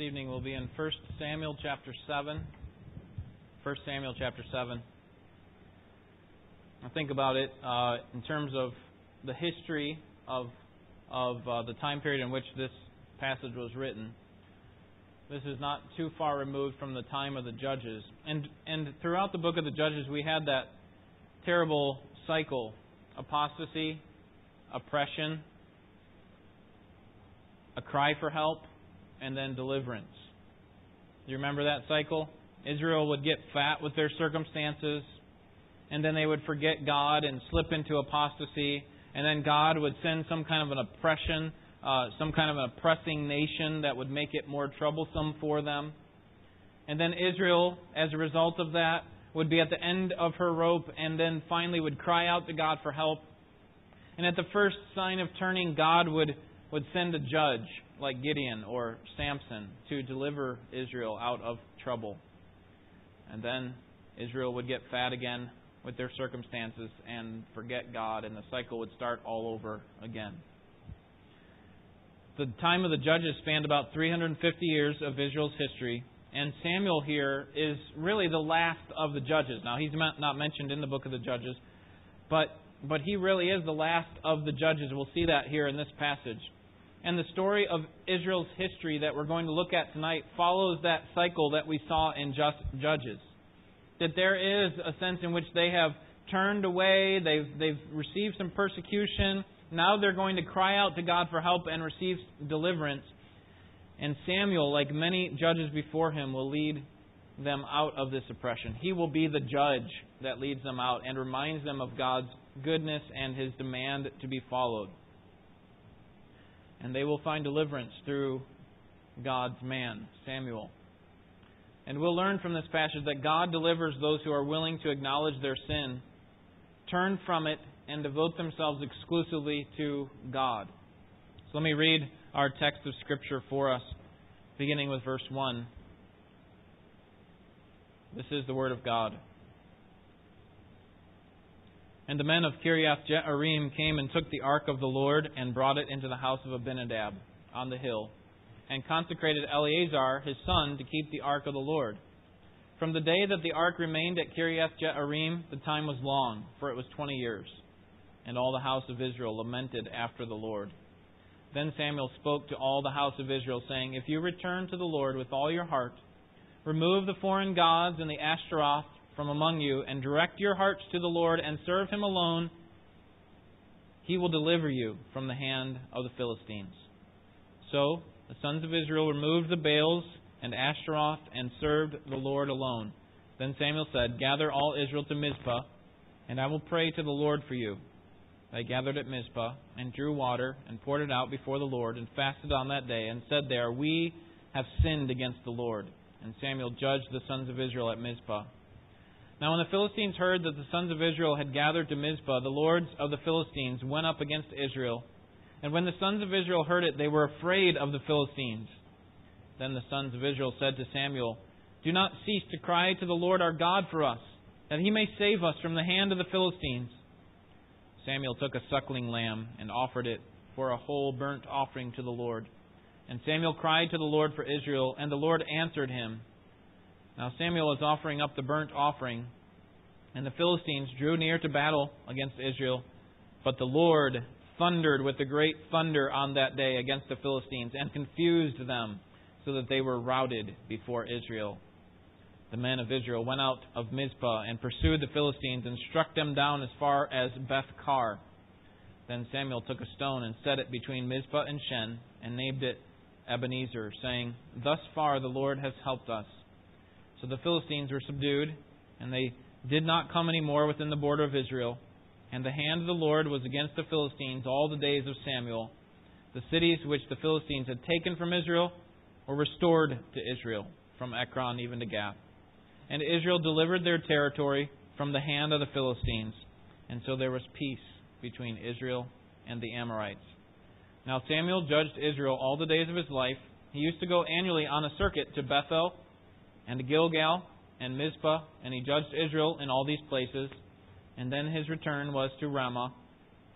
evening will be in 1 Samuel chapter 7. 1 Samuel chapter 7. I think about it uh, in terms of the history of, of uh, the time period in which this passage was written. This is not too far removed from the time of the Judges. And, and throughout the book of the Judges, we had that terrible cycle apostasy, oppression, a cry for help, and then deliverance. Do you remember that cycle? Israel would get fat with their circumstances, and then they would forget God and slip into apostasy, and then God would send some kind of an oppression, uh, some kind of an oppressing nation that would make it more troublesome for them. And then Israel, as a result of that, would be at the end of her rope and then finally would cry out to God for help. And at the first sign of turning, God would, would send a judge like Gideon or Samson to deliver Israel out of trouble. And then Israel would get fat again with their circumstances and forget God, and the cycle would start all over again. The time of the judges spanned about 350 years of Israel's history, and Samuel here is really the last of the judges. Now, he's not mentioned in the book of the judges, but, but he really is the last of the judges. We'll see that here in this passage. And the story of Israel's history that we're going to look at tonight follows that cycle that we saw in just, Judges. That there is a sense in which they have turned away, they've, they've received some persecution. Now they're going to cry out to God for help and receive deliverance. And Samuel, like many judges before him, will lead them out of this oppression. He will be the judge that leads them out and reminds them of God's goodness and his demand to be followed and they will find deliverance through God's man, Samuel. And we'll learn from this passage that God delivers those who are willing to acknowledge their sin, turn from it, and devote themselves exclusively to God. So let me read our text of Scripture for us, beginning with verse 1. This is the Word of God. And the men of Kiriath Jearim came and took the ark of the Lord and brought it into the house of Abinadab on the hill, and consecrated Eleazar his son to keep the ark of the Lord. From the day that the ark remained at Kiriath Jearim, the time was long, for it was twenty years. And all the house of Israel lamented after the Lord. Then Samuel spoke to all the house of Israel, saying, If you return to the Lord with all your heart, remove the foreign gods and the Ashtaroth from among you, and direct your hearts to the Lord, and serve him alone, he will deliver you from the hand of the Philistines. So the sons of Israel removed the Baals and Ashtaroth and served the Lord alone. Then Samuel said, Gather all Israel to Mizpah, and I will pray to the Lord for you. They gathered at Mizpah, and drew water, and poured it out before the Lord, and fasted on that day, and said there, We have sinned against the Lord. And Samuel judged the sons of Israel at Mizpah. Now, when the Philistines heard that the sons of Israel had gathered to Mizpah, the lords of the Philistines went up against Israel. And when the sons of Israel heard it, they were afraid of the Philistines. Then the sons of Israel said to Samuel, Do not cease to cry to the Lord our God for us, that he may save us from the hand of the Philistines. Samuel took a suckling lamb and offered it for a whole burnt offering to the Lord. And Samuel cried to the Lord for Israel, and the Lord answered him. Now Samuel is offering up the burnt offering, and the Philistines drew near to battle against Israel. But the Lord thundered with a great thunder on that day against the Philistines and confused them so that they were routed before Israel. The men of Israel went out of Mizpah and pursued the Philistines and struck them down as far as Beth Kar. Then Samuel took a stone and set it between Mizpah and Shen and named it Ebenezer, saying, Thus far the Lord has helped us. So the Philistines were subdued, and they did not come any more within the border of Israel. And the hand of the Lord was against the Philistines all the days of Samuel. The cities which the Philistines had taken from Israel were restored to Israel, from Ekron even to Gath. And Israel delivered their territory from the hand of the Philistines. And so there was peace between Israel and the Amorites. Now Samuel judged Israel all the days of his life. He used to go annually on a circuit to Bethel and to Gilgal and Mizpah, and he judged Israel in all these places. And then his return was to Ramah,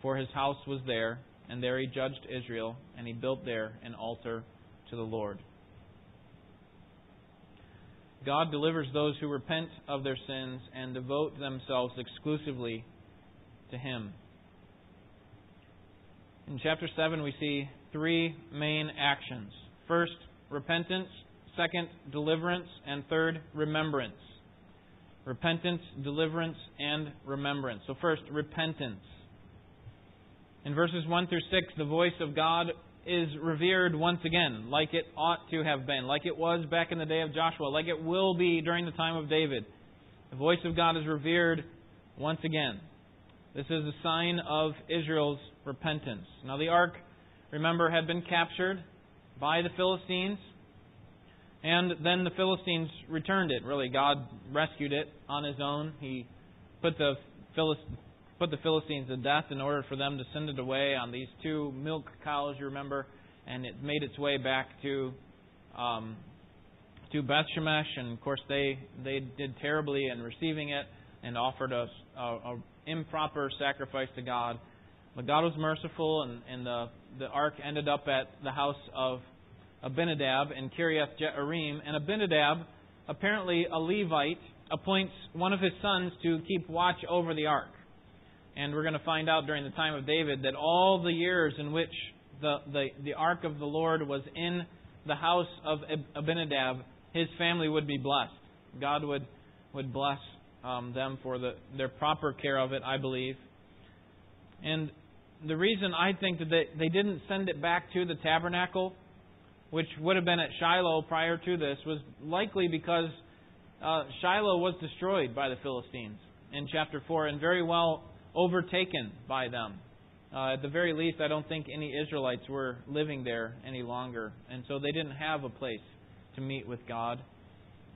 for his house was there, and there he judged Israel, and he built there an altar to the Lord. God delivers those who repent of their sins and devote themselves exclusively to Him. In chapter 7, we see three main actions. First, repentance. Second, deliverance. And third, remembrance. Repentance, deliverance, and remembrance. So, first, repentance. In verses 1 through 6, the voice of God is revered once again, like it ought to have been, like it was back in the day of Joshua, like it will be during the time of David. The voice of God is revered once again. This is a sign of Israel's repentance. Now, the ark, remember, had been captured by the Philistines, and then the Philistines returned it. Really, God rescued it on His own. He put the Philistines put the Philistines to death in order for them to send it away on these two milk cows, you remember, and it made its way back to um, to Beth Shemesh, and of course they they did terribly in receiving it and offered a, a, a improper sacrifice to God. But God was merciful, and, and the the ark ended up at the house of Abinadab and Kiriath Jearim, and Abinadab, apparently a Levite, appoints one of his sons to keep watch over the ark. And we're going to find out during the time of David that all the years in which the, the, the ark of the Lord was in the house of Abinadab, his family would be blessed. God would, would bless um, them for the, their proper care of it, I believe. And the reason I think that they, they didn't send it back to the tabernacle, which would have been at Shiloh prior to this, was likely because uh, Shiloh was destroyed by the Philistines in chapter 4, and very well overtaken by them. Uh, at the very least, I don't think any Israelites were living there any longer. And so they didn't have a place to meet with God.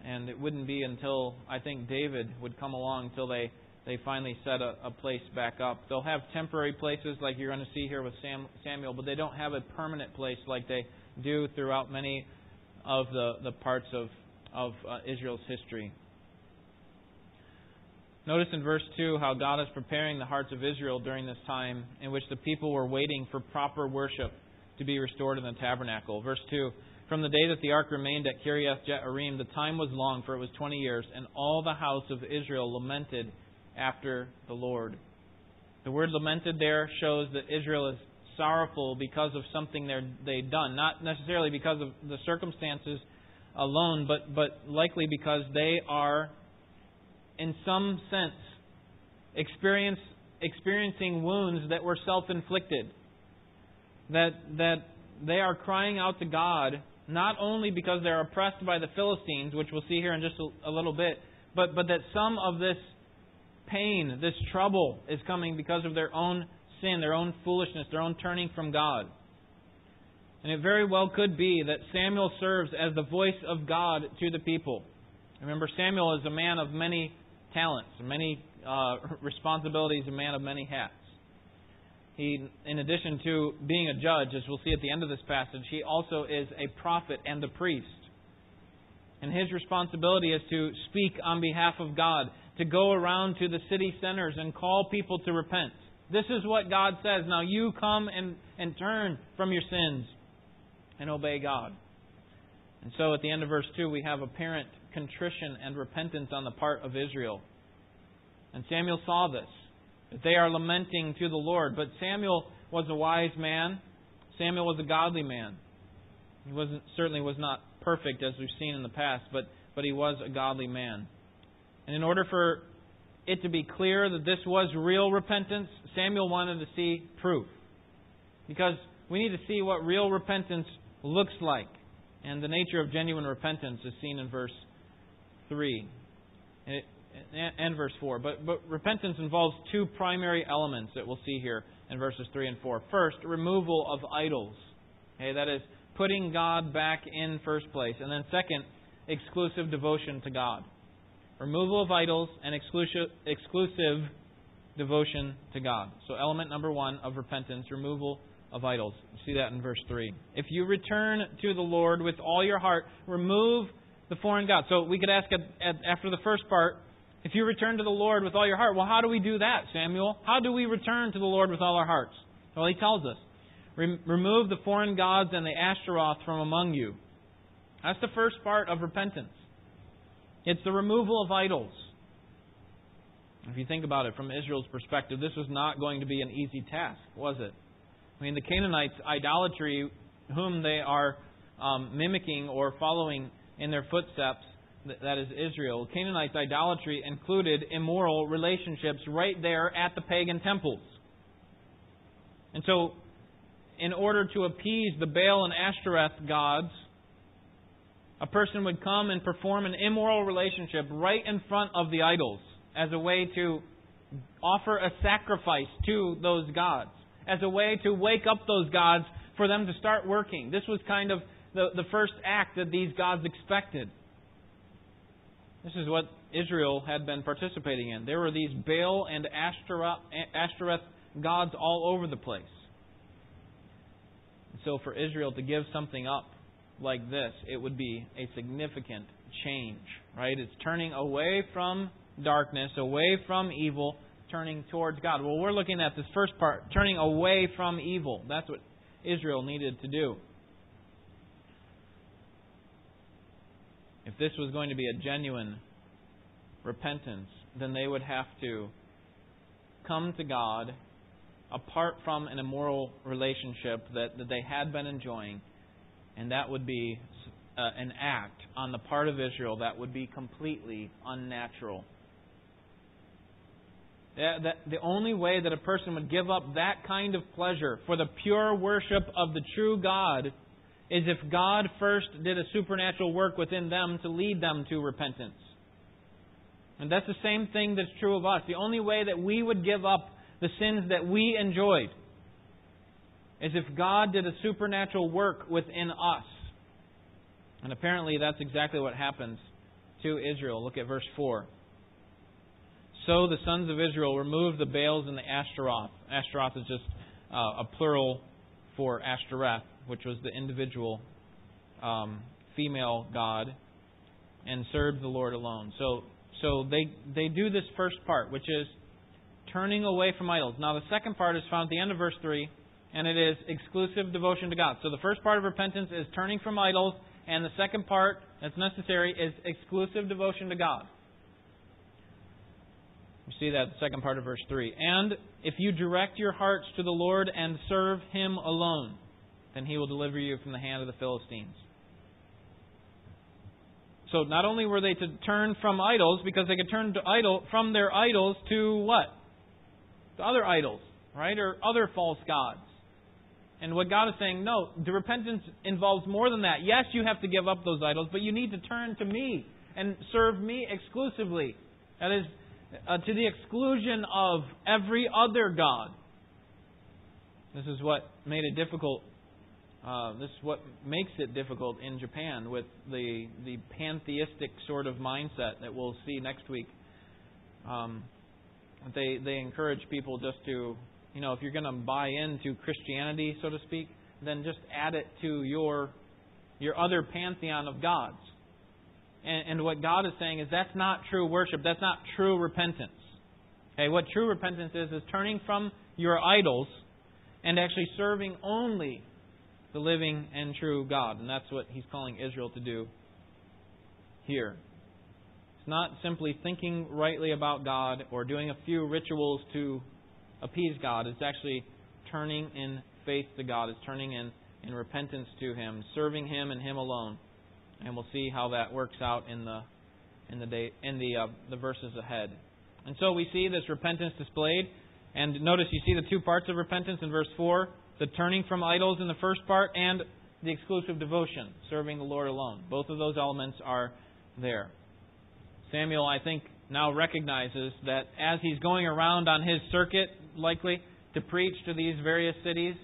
And it wouldn't be until, I think, David would come along until they, they finally set a, a place back up. They'll have temporary places like you're going to see here with Sam, Samuel, but they don't have a permanent place like they do throughout many of the, the parts of, of uh, Israel's history. Notice in verse 2 how God is preparing the hearts of Israel during this time in which the people were waiting for proper worship to be restored in the tabernacle. Verse 2 From the day that the ark remained at Kiriath Jearim, the time was long, for it was 20 years, and all the house of Israel lamented after the Lord. The word lamented there shows that Israel is sorrowful because of something they'd done, not necessarily because of the circumstances alone, but, but likely because they are in some sense, experience, experiencing wounds that were self inflicted. That, that they are crying out to God, not only because they're oppressed by the Philistines, which we'll see here in just a, a little bit, but, but that some of this pain, this trouble, is coming because of their own sin, their own foolishness, their own turning from God. And it very well could be that Samuel serves as the voice of God to the people. Remember, Samuel is a man of many talents, many uh, responsibilities, a man of many hats. He, in addition to being a judge, as we'll see at the end of this passage, he also is a prophet and a priest. And his responsibility is to speak on behalf of God, to go around to the city centers and call people to repent. This is what God says. Now you come and, and turn from your sins and obey God. And so at the end of verse 2, we have apparent contrition and repentance on the part of Israel. And Samuel saw this, that they are lamenting to the Lord. But Samuel was a wise man. Samuel was a godly man. He wasn't certainly was not perfect as we've seen in the past, but, but he was a godly man. And in order for it to be clear that this was real repentance, Samuel wanted to see proof. Because we need to see what real repentance looks like. And the nature of genuine repentance is seen in verse 3 and verse 4. But, but repentance involves two primary elements that we'll see here in verses 3 and 4. First, removal of idols. Okay, that is, putting God back in first place. And then, second, exclusive devotion to God. Removal of idols and exclusive, exclusive devotion to God. So, element number one of repentance, removal of idols. You see that in verse 3. If you return to the Lord with all your heart, remove the foreign gods. So we could ask at, at, after the first part, if you return to the Lord with all your heart, well, how do we do that, Samuel? How do we return to the Lord with all our hearts? Well, he tells us remove the foreign gods and the Ashtaroth from among you. That's the first part of repentance. It's the removal of idols. If you think about it from Israel's perspective, this was not going to be an easy task, was it? I mean, the Canaanites' idolatry, whom they are um, mimicking or following in their footsteps, that is Israel, Canaanites' idolatry included immoral relationships right there at the pagan temples. And so, in order to appease the Baal and Ashtoreth gods, a person would come and perform an immoral relationship right in front of the idols as a way to offer a sacrifice to those gods, as a way to wake up those gods for them to start working. This was kind of the, the first act that these gods expected. This is what Israel had been participating in. There were these Baal and Ashtoreth, gods all over the place. So for Israel to give something up like this, it would be a significant change, right? It's turning away from darkness, away from evil, turning towards God. Well, we're looking at this first part, turning away from evil. That's what Israel needed to do. If this was going to be a genuine repentance, then they would have to come to God apart from an immoral relationship that, that they had been enjoying, and that would be uh, an act on the part of Israel that would be completely unnatural. That, that, the only way that a person would give up that kind of pleasure for the pure worship of the true God is if God first did a supernatural work within them to lead them to repentance. And that's the same thing that's true of us. The only way that we would give up the sins that we enjoyed is if God did a supernatural work within us. And apparently that's exactly what happens to Israel. Look at verse 4. So the sons of Israel removed the Baals and the Ashtaroth. Ashtaroth is just uh, a plural for Ashtoreth which was the individual um, female god, and served the Lord alone. So, so they they do this first part, which is turning away from idols. Now, the second part is found at the end of verse three, and it is exclusive devotion to God. So, the first part of repentance is turning from idols, and the second part that's necessary is exclusive devotion to God. We see that the second part of verse 3. And if you direct your hearts to the Lord and serve Him alone then he will deliver you from the hand of the Philistines. So not only were they to turn from idols, because they could turn to idol from their idols to what? To other idols, right? Or other false gods. And what God is saying, no, the repentance involves more than that. Yes, you have to give up those idols, but you need to turn to me and serve me exclusively. That is, uh, to the exclusion of every other God. This is what made it difficult uh, this is what makes it difficult in Japan with the the pantheistic sort of mindset that we'll see next week. Um, they they encourage people just to you know if you're going to buy into Christianity so to speak, then just add it to your your other pantheon of gods. And, and what God is saying is that's not true worship. That's not true repentance. Okay, what true repentance is is turning from your idols and actually serving only the living and true God. And that's what he's calling Israel to do here. It's not simply thinking rightly about God or doing a few rituals to appease God. It's actually turning in faith to God. It's turning in, in repentance to Him, serving Him and Him alone. And we'll see how that works out in the in the day in the uh, the verses ahead. And so we see this repentance displayed. And notice you see the two parts of repentance in verse 4 the turning from idols in the first part and the exclusive devotion, serving the Lord alone. Both of those elements are there. Samuel, I think, now recognizes that as he's going around on his circuit, likely to preach to these various cities,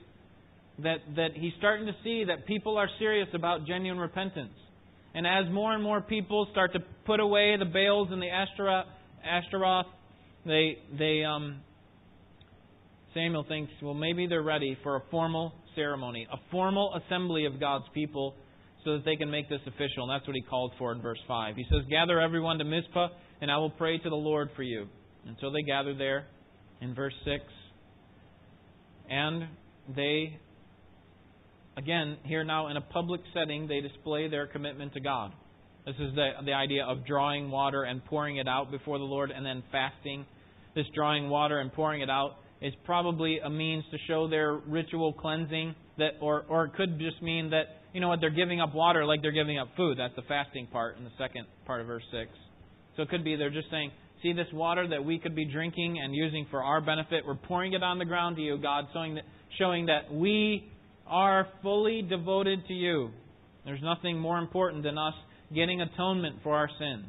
that, that he's starting to see that people are serious about genuine repentance. And as more and more people start to put away the Baals and the Ashtaroth, Ashtaroth they, they, um, Samuel thinks, well, maybe they're ready for a formal ceremony, a formal assembly of God's people so that they can make this official. And that's what he called for in verse 5. He says, Gather everyone to Mizpah, and I will pray to the Lord for you. And so they gather there in verse 6. And they, again, here now in a public setting, they display their commitment to God. This is the, the idea of drawing water and pouring it out before the Lord and then fasting. This drawing water and pouring it out is probably a means to show their ritual cleansing that or or it could just mean that you know what they're giving up water like they're giving up food. That's the fasting part in the second part of verse 6. So it could be they're just saying, "See this water that we could be drinking and using for our benefit, we're pouring it on the ground to you, God, showing that, showing that we are fully devoted to you. There's nothing more important than us getting atonement for our sins."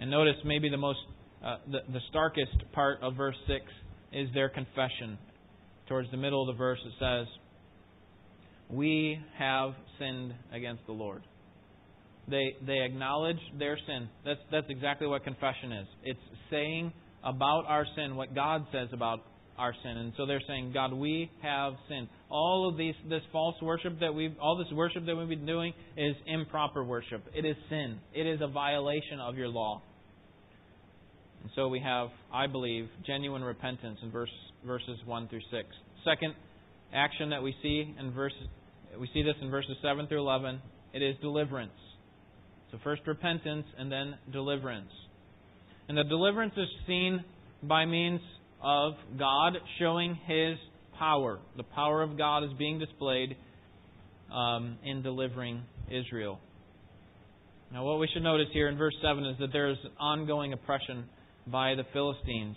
And notice maybe the most uh, the, the starkest part of verse 6 is their confession. Towards the middle of the verse, it says, We have sinned against the Lord. They, they acknowledge their sin. That's, that's exactly what confession is. It's saying about our sin what God says about our sin. And so they're saying, God, we have sinned. All of these, this false worship that we've, all this worship that we've been doing is improper worship. It is sin. It is a violation of your law. And so we have, I believe, genuine repentance in verse, verses 1 through 6. Second action that we see in verse, we see this in verses 7 through 11. It is deliverance. So first repentance and then deliverance. And the deliverance is seen by means of God showing His power. The power of God is being displayed um, in delivering Israel. Now, what we should notice here in verse 7 is that there is ongoing oppression by the Philistines.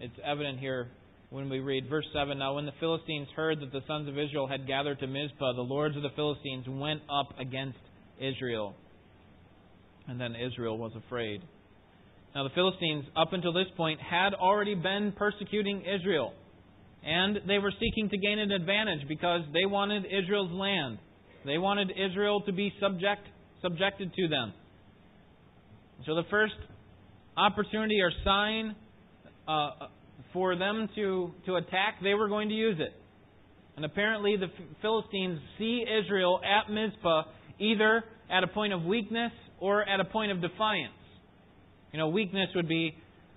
It's evident here when we read verse 7 Now, when the Philistines heard that the sons of Israel had gathered to Mizpah, the lords of the Philistines went up against Israel. And then Israel was afraid. Now, the Philistines, up until this point, had already been persecuting Israel. And they were seeking to gain an advantage because they wanted Israel's land. They wanted Israel to be subject, subjected to them. So the first opportunity or sign uh, for them to, to attack, they were going to use it. And apparently the Philistines see Israel at Mizpah either at a point of weakness or at a point of defiance. You know, weakness would be,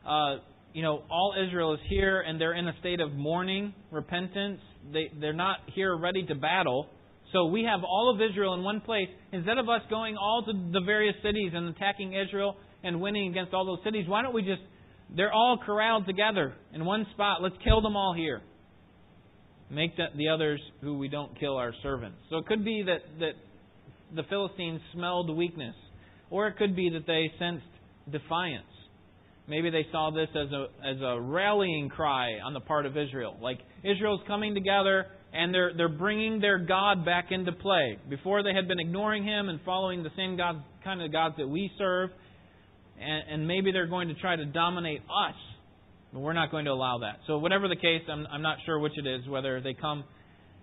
uh, you know, all Israel is here and they're in a state of mourning, repentance. They, they're not here ready to battle. So we have all of Israel in one place. Instead of us going all to the various cities and attacking Israel and winning against all those cities, why don't we just, they're all corralled together in one spot. Let's kill them all here. Make the, the others who we don't kill our servants. So it could be that, that the Philistines smelled weakness, or it could be that they sensed defiance. Maybe they saw this as a as a rallying cry on the part of Israel. Like Israel's coming together and they're they're bringing their God back into play. Before they had been ignoring him and following the same God kind of gods that we serve, and, and maybe they're going to try to dominate us. But we're not going to allow that. So whatever the case, I'm I'm not sure which it is. Whether they come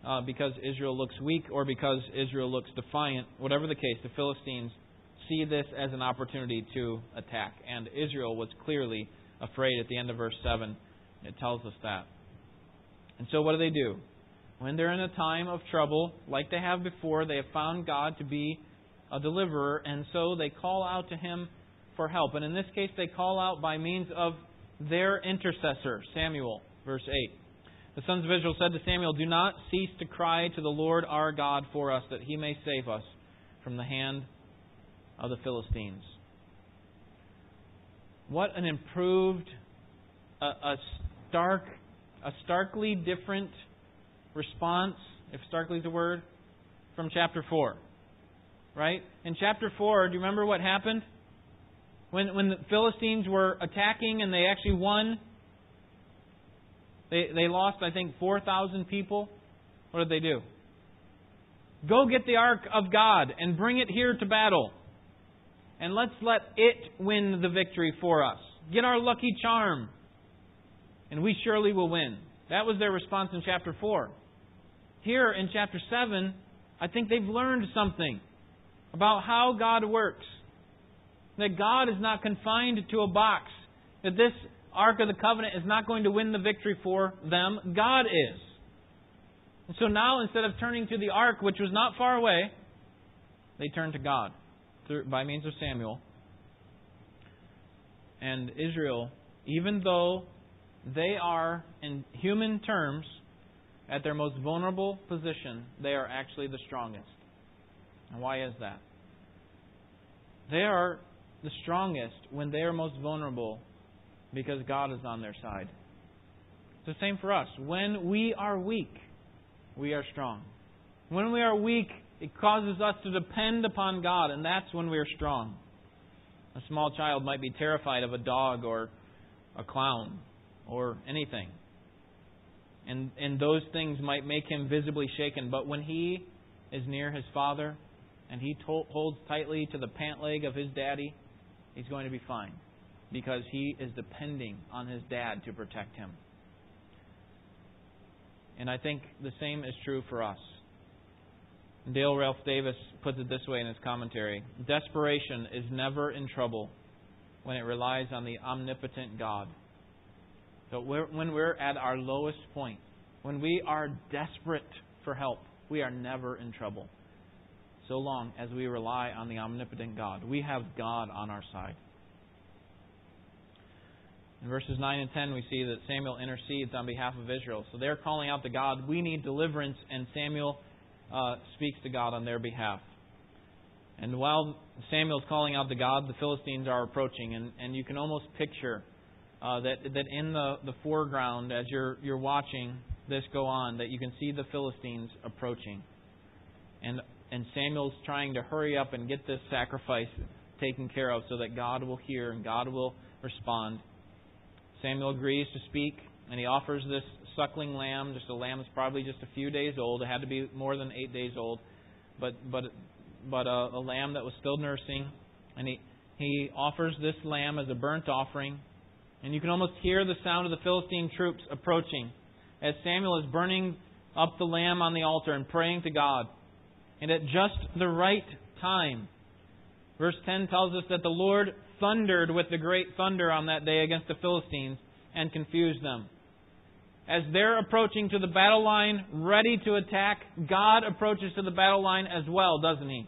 uh, because Israel looks weak or because Israel looks defiant. Whatever the case, the Philistines see this as an opportunity to attack. And Israel was clearly afraid at the end of verse 7. It tells us that. And so what do they do? When they're in a time of trouble, like they have before, they have found God to be a deliverer, and so they call out to Him for help. And in this case, they call out by means of their intercessor, Samuel, verse 8. The sons of Israel said to Samuel, Do not cease to cry to the Lord our God for us, that he may save us from the hand of the Philistines. What an improved, a, a stark, a starkly different response, if starkly is a word, from chapter 4. Right? In chapter 4, do you remember what happened? When, when the Philistines were attacking and they actually won, they, they lost, I think, 4,000 people. What did they do? Go get the ark of God and bring it here to battle and let's let it win the victory for us. Get our lucky charm, and we surely will win. That was their response in chapter 4. Here in chapter 7, I think they've learned something about how God works. That God is not confined to a box. That this Ark of the Covenant is not going to win the victory for them. God is. And so now, instead of turning to the Ark, which was not far away, they turn to God through, by means of Samuel. And Israel, even though they are, in human terms, at their most vulnerable position, they are actually the strongest. And why is that? They are the strongest when they are most vulnerable because God is on their side. It's the same for us. When we are weak, we are strong. When we are weak, it causes us to depend upon God, and that's when we are strong. A small child might be terrified of a dog or a clown or anything. And, and those things might make him visibly shaken. But when he is near his father and he to- holds tightly to the pant leg of his daddy, he's going to be fine because he is depending on his dad to protect him. And I think the same is true for us. Dale Ralph Davis puts it this way in his commentary Desperation is never in trouble when it relies on the omnipotent God. So when we're at our lowest point, when we are desperate for help, we are never in trouble. So long as we rely on the omnipotent God. We have God on our side. In verses 9 and 10, we see that Samuel intercedes on behalf of Israel. So they're calling out to God, We need deliverance, and Samuel uh, speaks to God on their behalf. And while Samuel's calling out to God, the Philistines are approaching, and, and you can almost picture uh, that that in the, the foreground as you're you're watching this go on, that you can see the Philistines approaching, and and Samuel's trying to hurry up and get this sacrifice taken care of so that God will hear and God will respond. Samuel agrees to speak, and he offers this suckling lamb, just a lamb that's probably just a few days old. It had to be more than eight days old, but but but a, a lamb that was still nursing, and he he offers this lamb as a burnt offering, and you can almost hear the sound of the Philistine troops approaching as Samuel is burning up the lamb on the altar and praying to God. And at just the right time, verse 10 tells us that the Lord thundered with the great thunder on that day against the Philistines and confused them. As they're approaching to the battle line, ready to attack, God approaches to the battle line as well, doesn't He?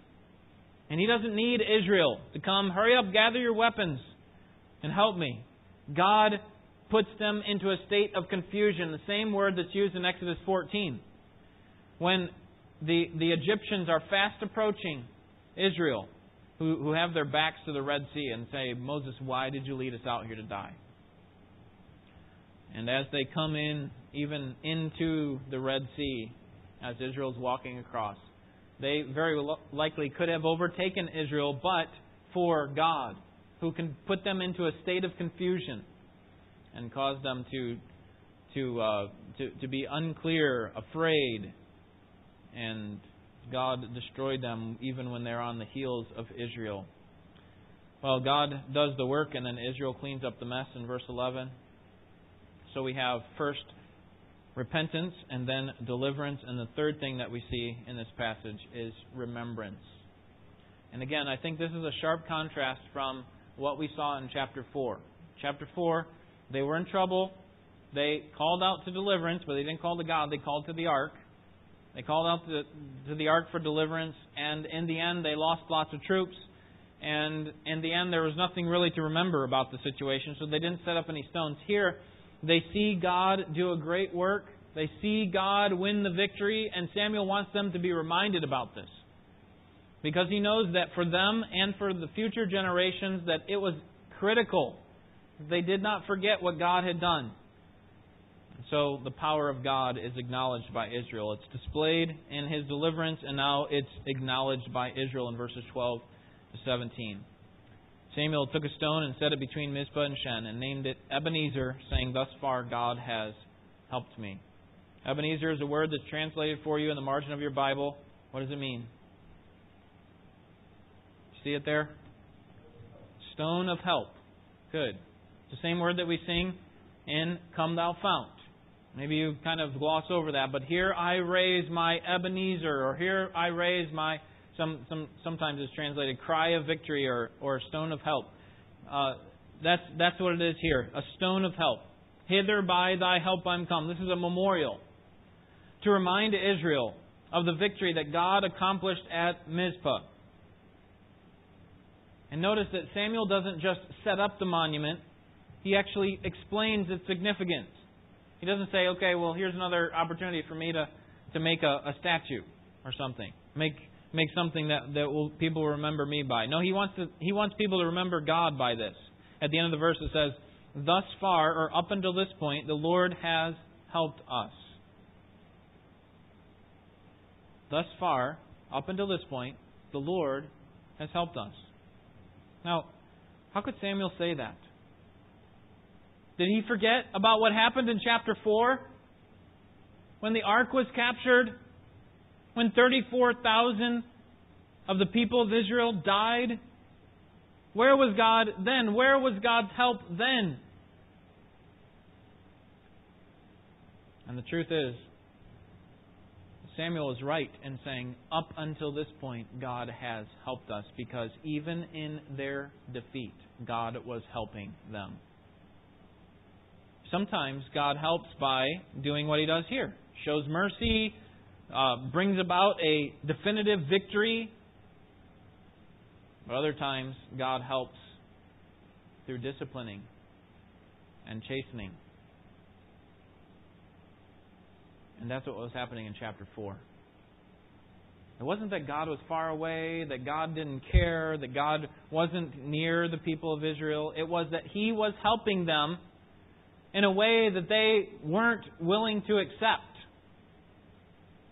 And He doesn't need Israel to come, hurry up, gather your weapons, and help me. God puts them into a state of confusion, the same word that's used in Exodus 14. When the, the Egyptians are fast approaching Israel, who, who have their backs to the Red Sea and say, Moses, why did you lead us out here to die? And as they come in, even into the Red Sea, as Israel's walking across, they very likely could have overtaken Israel, but for God, who can put them into a state of confusion and cause them to to uh, to, to be unclear, afraid, and God destroyed them even when they're on the heels of Israel. Well, God does the work, and then Israel cleans up the mess in verse 11. So we have first repentance and then deliverance. And the third thing that we see in this passage is remembrance. And again, I think this is a sharp contrast from what we saw in chapter 4. Chapter 4, they were in trouble. They called out to deliverance, but they didn't call to God, they called to the ark. They called out to, to the ark for deliverance, and in the end, they lost lots of troops. And in the end, there was nothing really to remember about the situation, so they didn't set up any stones. Here, they see God do a great work. They see God win the victory, and Samuel wants them to be reminded about this. Because he knows that for them and for the future generations that it was critical. They did not forget what God had done. So the power of God is acknowledged by Israel. It's displayed in his deliverance, and now it's acknowledged by Israel in verses 12 to 17. Samuel took a stone and set it between Mizpah and Shen and named it Ebenezer, saying, Thus far God has helped me. Ebenezer is a word that's translated for you in the margin of your Bible. What does it mean? See it there? Stone of help. Good. It's the same word that we sing in Come Thou Fount. Maybe you kind of gloss over that, but here I raise my Ebenezer, or here I raise my some, some, sometimes it's translated cry of victory or, or stone of help. Uh, that's, that's what it is here a stone of help. Hither by thy help I'm come. This is a memorial to remind Israel of the victory that God accomplished at Mizpah. And notice that Samuel doesn't just set up the monument, he actually explains its significance. He doesn't say, okay, well, here's another opportunity for me to, to make a, a statue or something. Make make something that, that will, people will remember me by. No, he wants, to, he wants people to remember God by this. At the end of the verse, it says, Thus far, or up until this point, the Lord has helped us. Thus far, up until this point, the Lord has helped us. Now, how could Samuel say that? Did he forget about what happened in chapter 4? When the ark was captured? When 34,000 of the people of Israel died? Where was God then? Where was God's help then? And the truth is, Samuel is right in saying, up until this point, God has helped us because even in their defeat, God was helping them. Sometimes God helps by doing what he does here shows mercy, uh, brings about a definitive victory. But other times, God helps through disciplining and chastening. And that's what was happening in chapter 4. It wasn't that God was far away, that God didn't care, that God wasn't near the people of Israel. It was that He was helping them in a way that they weren't willing to accept.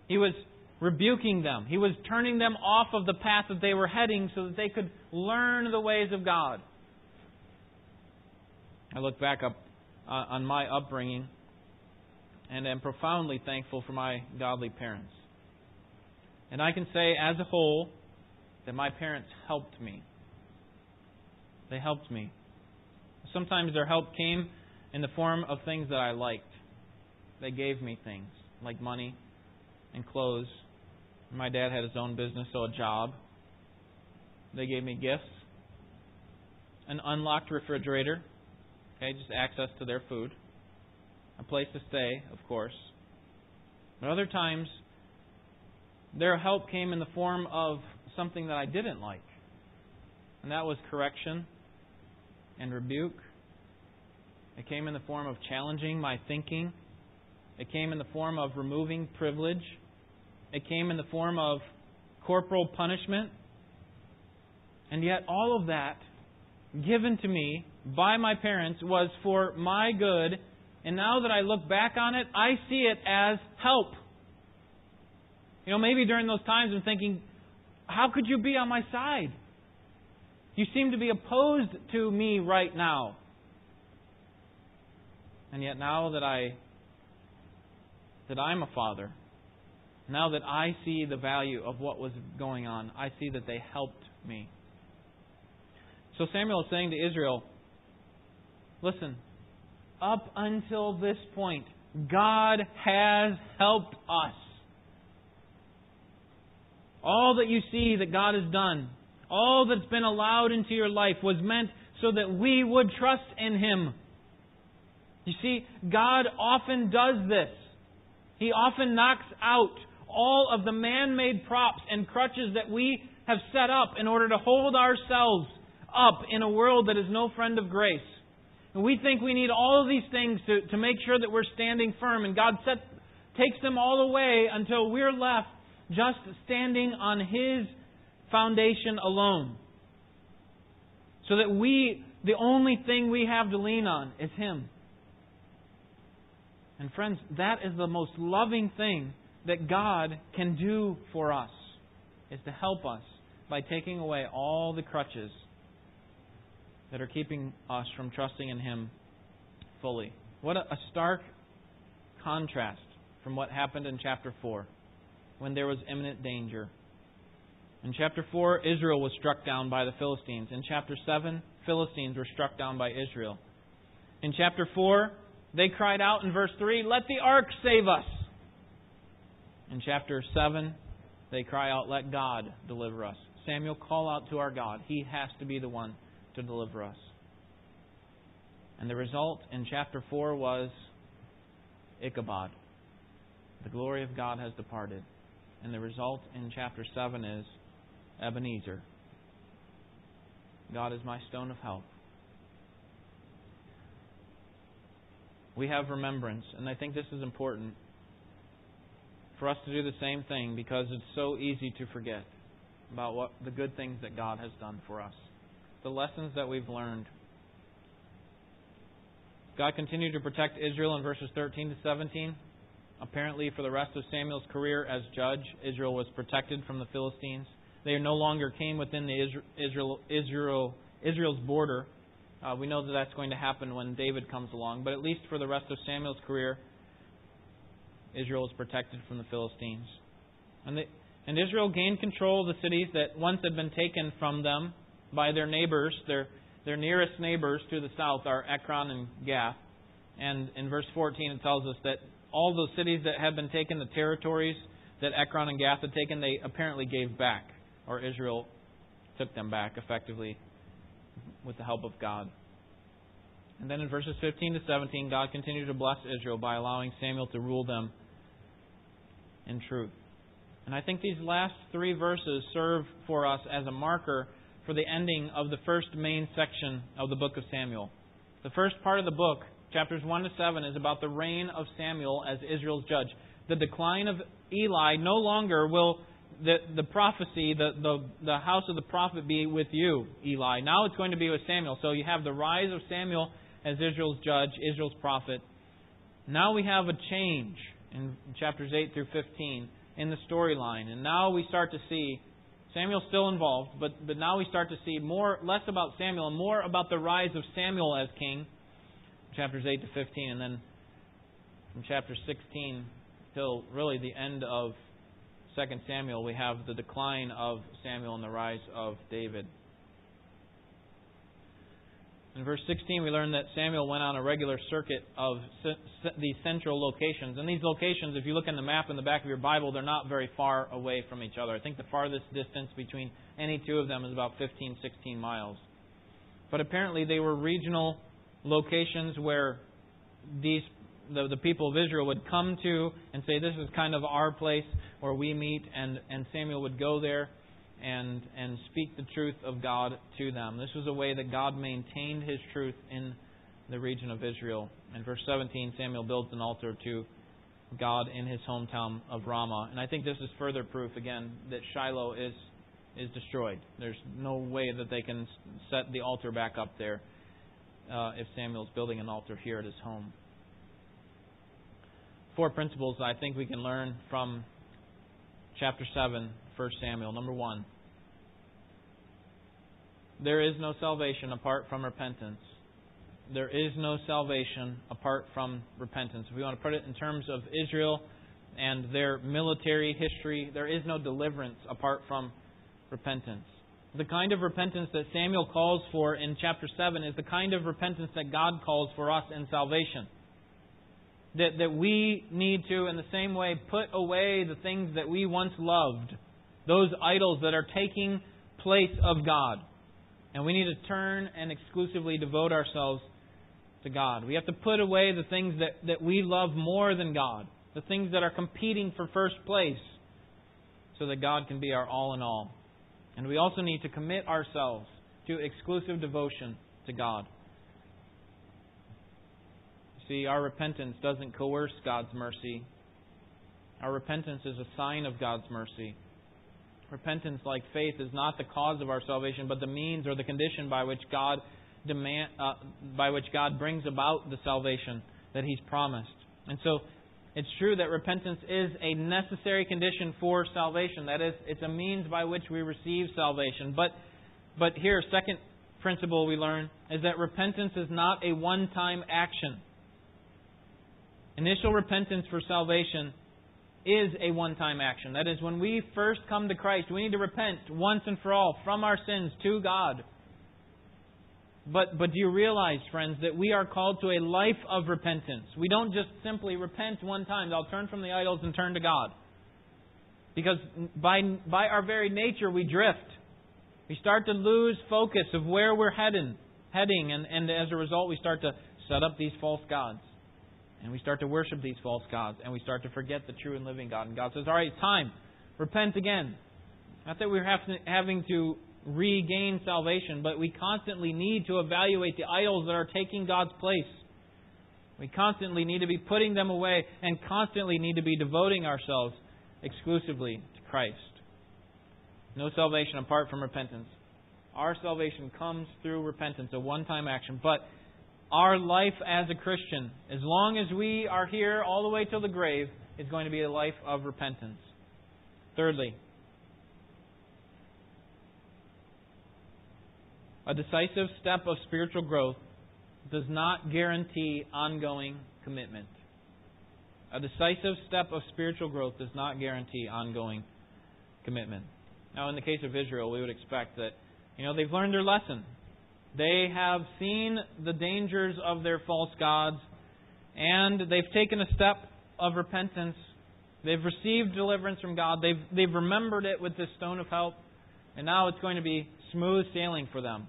He was rebuking them. He was turning them off of the path that they were heading so that they could learn the ways of God. I look back up uh, on my upbringing and am profoundly thankful for my godly parents. And I can say, as a whole, that my parents helped me. They helped me. Sometimes their help came in the form of things that I liked. They gave me things like money and clothes. My dad had his own business, so a job. They gave me gifts, an unlocked refrigerator, okay, just access to their food a place to stay, of course. But other times, their help came in the form of something that I didn't like, and that was correction and rebuke. It came in the form of challenging my thinking. It came in the form of removing privilege. It came in the form of corporal punishment. And yet, all of that given to me by my parents was for my good and now that I look back on it, I see it as help. You know, maybe during those times I'm thinking, how could you be on my side? You seem to be opposed to me right now. And yet now that I that I'm a father, now that I see the value of what was going on, I see that they helped me. So Samuel is saying to Israel, listen, up until this point, God has helped us. All that you see that God has done, all that's been allowed into your life was meant so that we would trust in Him. You see, God often does this. He often knocks out all of the man made props and crutches that we have set up in order to hold ourselves up in a world that is no friend of grace. And we think we need all of these things to, to make sure that we're standing firm. And God set, takes them all away until we're left just standing on His foundation alone. So that we, the only thing we have to lean on is Him. And friends, that is the most loving thing that God can do for us, is to help us by taking away all the crutches that are keeping us from trusting in Him fully. What a, stark contrast from what happened in chapter 4 when there was imminent danger. In chapter 4, Israel was struck down by the Philistines. In chapter 7, Philistines were struck down by Israel. In chapter 4, they cried out in verse 3, Let the ark save us. In chapter 7, they cry out, Let God deliver us. Samuel, call out to our God. He has to be the one to deliver us. And the result in chapter 4 was Ichabod. The glory of God has departed. And the result in chapter 7 is Ebenezer. God is my stone of help. We have remembrance, and I think this is important for us to do the same thing because it's so easy to forget. about what the good things that God has done for us, the lessons that we've learned. God continued to protect Israel in verses 13 to 17. Apparently, for the rest of Samuel's career as judge, Israel was protected from the Philistines. They no longer came within the Israel, Israel, Israel's border. Uh, we know that that's going to happen when David comes along, but at least for the rest of Samuel's career, Israel is protected from the Philistines. And, and Israel gained control of the cities that once had been taken from them by their neighbors. Their, their nearest neighbors to the south are Ekron and Gath. And in verse 14, it tells us that all those cities that had been taken, the territories that Ekron and Gath had taken, they apparently gave back, or Israel took them back effectively with the help of God. And then in verses 15 to 17, God continued to bless Israel by allowing Samuel to rule them in truth. And I think these last three verses serve for us as a marker for the ending of the first main section of the book of Samuel. The first part of the book, chapters 1 to 7, is about the reign of Samuel as Israel's judge. The decline of Eli no longer will the, the prophecy, the, the, the house of the prophet be with you, Eli. Now it's going to be with Samuel. So you have the rise of Samuel as Israel's judge, Israel's prophet. Now we have a change in chapters 8 through 15 in the storyline. And now we start to see Samuel's still involved, but, but now we start to see more less about Samuel and more about the rise of Samuel as king, chapters 8 to 15, and then from chapter 16 till really the end of 2 Samuel, we have the decline of Samuel and the rise of David. In verse 16, we learn that Samuel went on a regular circuit of these central locations. And these locations, if you look in the map in the back of your Bible, they're not very far away from each other. I think the farthest distance between any two of them is about 15, 16 miles. But apparently, they were regional locations where these the, the people of Israel would come to and say, This is kind of our place where we meet, and, and Samuel would go there and, and speak the truth of God to them. This was a way that God maintained his truth in the region of Israel. In verse 17, Samuel builds an altar to God in his hometown of Ramah. And I think this is further proof, again, that Shiloh is, is destroyed. There's no way that they can set the altar back up there uh, if Samuel's building an altar here at his home. Four principles I think we can learn from chapter 7, 1 Samuel. Number one, there is no salvation apart from repentance. There is no salvation apart from repentance. If we want to put it in terms of Israel and their military history, there is no deliverance apart from repentance. The kind of repentance that Samuel calls for in chapter 7 is the kind of repentance that God calls for us in salvation that, that we need to, in the same way, put away the things that we once loved, those idols that are taking place of God. And we need to turn and exclusively devote ourselves to God. We have to put away the things that, that we love more than God, the things that are competing for first place, so that God can be our all in all. And we also need to commit ourselves to exclusive devotion to God. See, our repentance doesn't coerce God's mercy. Our repentance is a sign of God's mercy. Repentance, like faith, is not the cause of our salvation, but the means or the condition by which God demand, uh, by which God brings about the salvation that He's promised. And so, it's true that repentance is a necessary condition for salvation. That is, it's a means by which we receive salvation. But, but here, second principle we learn is that repentance is not a one-time action. Initial repentance for salvation is a one time action. That is, when we first come to Christ, we need to repent once and for all from our sins to God. But, but do you realize, friends, that we are called to a life of repentance? We don't just simply repent one time. I'll turn from the idols and turn to God. Because by, by our very nature, we drift. We start to lose focus of where we're heading, heading and, and as a result, we start to set up these false gods. And we start to worship these false gods, and we start to forget the true and living God. And God says, All right, time. Repent again. Not that we're having to regain salvation, but we constantly need to evaluate the idols that are taking God's place. We constantly need to be putting them away and constantly need to be devoting ourselves exclusively to Christ. No salvation apart from repentance. Our salvation comes through repentance, a one time action. But our life as a Christian, as long as we are here all the way till the grave, is going to be a life of repentance. Thirdly, a decisive step of spiritual growth does not guarantee ongoing commitment. A decisive step of spiritual growth does not guarantee ongoing commitment. Now, in the case of Israel, we would expect that, you know, they've learned their lesson. They have seen the dangers of their false gods, and they've taken a step of repentance. They've received deliverance from God. They've, they've remembered it with this stone of help, and now it's going to be smooth sailing for them.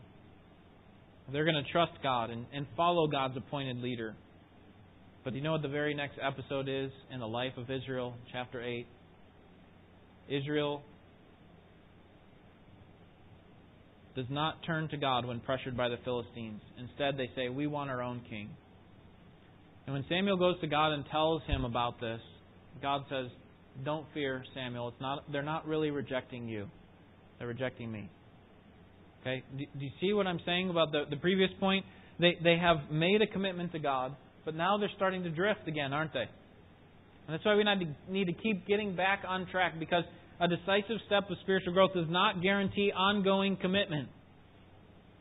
They're going to trust God and, and follow God's appointed leader. But you know what the very next episode is in the life of Israel, chapter 8? Israel does not turn to God when pressured by the Philistines. Instead, they say, We want our own king. And when Samuel goes to God and tells him about this, God says, Don't fear, Samuel. It's not, they're not really rejecting you, they're rejecting me. Okay? Do, do you see what I'm saying about the, the previous point? They, they have made a commitment to God, but now they're starting to drift again, aren't they? And that's why we need to, need to keep getting back on track because a decisive step of spiritual growth does not guarantee ongoing commitment.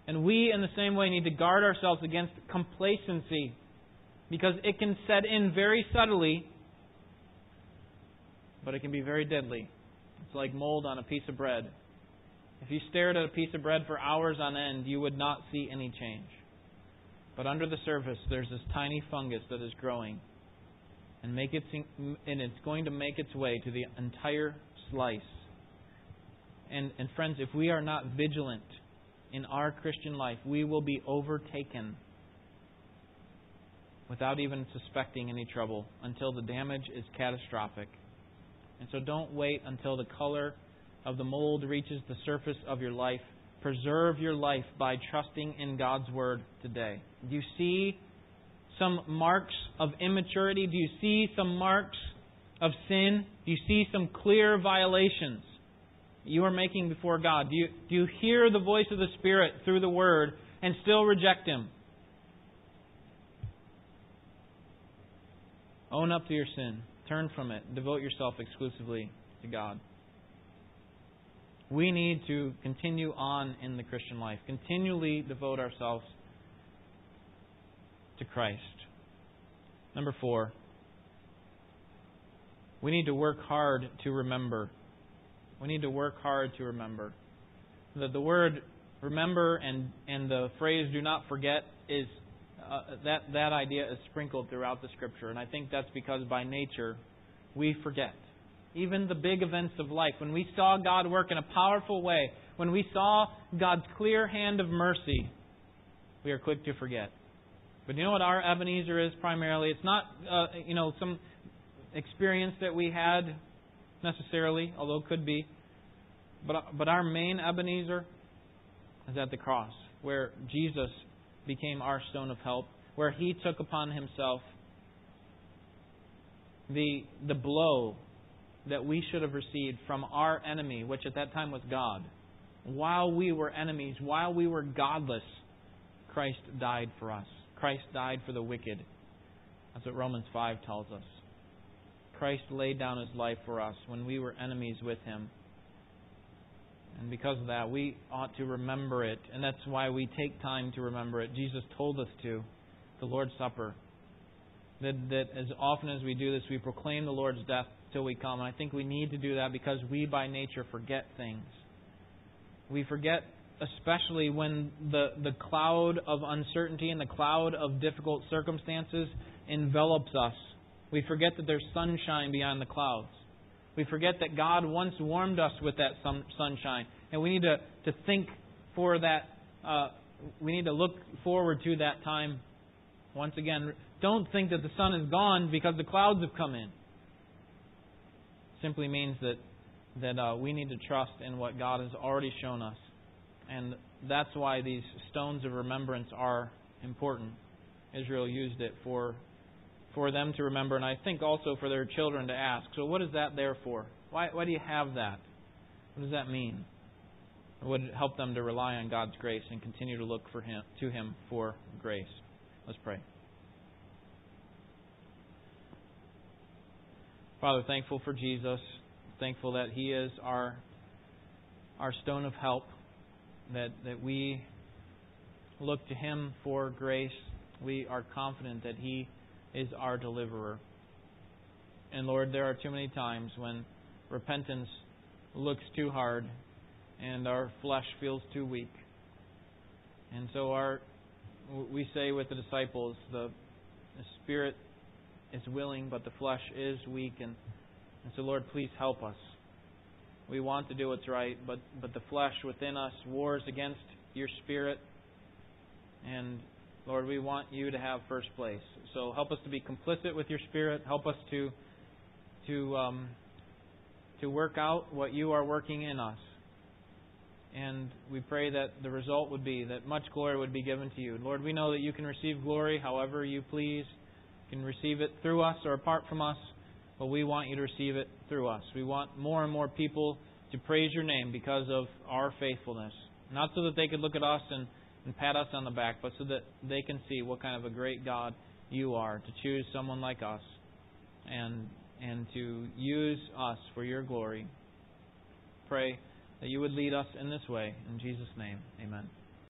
And we, in the same way, need to guard ourselves against complacency because it can set in very subtly, but it can be very deadly. It's like mold on a piece of bread. If you stared at a piece of bread for hours on end, you would not see any change. But under the surface, there's this tiny fungus that is growing, and make it, and it's going to make its way to the entire slice. And, and friends, if we are not vigilant in our Christian life, we will be overtaken without even suspecting any trouble until the damage is catastrophic. And so don't wait until the color of the mold reaches the surface of your life. Preserve your life by trusting in God's Word today. Do you see some marks of immaturity? Do you see some marks of sin? Do you see some clear violations you are making before God? Do you, do you hear the voice of the Spirit through the Word and still reject Him? Own up to your sin. Turn from it. Devote yourself exclusively to God. We need to continue on in the Christian life, continually devote ourselves to Christ. Number four, we need to work hard to remember. We need to work hard to remember. The, the word remember and, and the phrase do not forget is uh, that, that idea is sprinkled throughout the scripture. And I think that's because by nature we forget. Even the big events of life, when we saw God work in a powerful way, when we saw God's clear hand of mercy, we are quick to forget. But you know what our Ebenezer is primarily? It's not, uh, you know, some experience that we had necessarily, although it could be. But, but our main Ebenezer is at the cross, where Jesus became our stone of help, where he took upon himself the, the blow that we should have received from our enemy, which at that time was God. While we were enemies, while we were godless, Christ died for us. Christ died for the wicked. That's what Romans 5 tells us. Christ laid down his life for us when we were enemies with him. And because of that, we ought to remember it. And that's why we take time to remember it. Jesus told us to. The Lord's Supper. That, that as often as we do this, we proclaim the Lord's death till we come. And I think we need to do that because we, by nature, forget things. We forget, especially when the, the cloud of uncertainty and the cloud of difficult circumstances envelops us we forget that there's sunshine beyond the clouds. We forget that God once warmed us with that sun, sunshine, and we need to, to think for that. Uh, we need to look forward to that time. Once again, don't think that the sun is gone because the clouds have come in. Simply means that that uh, we need to trust in what God has already shown us, and that's why these stones of remembrance are important. Israel used it for for them to remember, and I think also for their children to ask. So, what is that there for? Why, why do you have that? What does that mean? It would help them to rely on God's grace and continue to look for him to him for grace. Let's pray. Father, thankful for Jesus, thankful that he is our our stone of help, that that we look to him for grace. We are confident that he is our deliverer. And Lord, there are too many times when repentance looks too hard and our flesh feels too weak. And so our we say with the disciples, the, the spirit is willing, but the flesh is weak. And, and so, Lord, please help us. We want to do what's right, but, but the flesh within us wars against your spirit. And, Lord, we want you to have first place. So help us to be complicit with your spirit. Help us to, to, um, to work out what you are working in us. And we pray that the result would be that much glory would be given to you. Lord, we know that you can receive glory however you please. You can receive it through us or apart from us, but we want you to receive it through us. We want more and more people to praise your name because of our faithfulness. Not so that they could look at us and, and pat us on the back, but so that they can see what kind of a great God you are to choose someone like us and and to use us for your glory. Pray that you would lead us in this way. In Jesus' name, amen.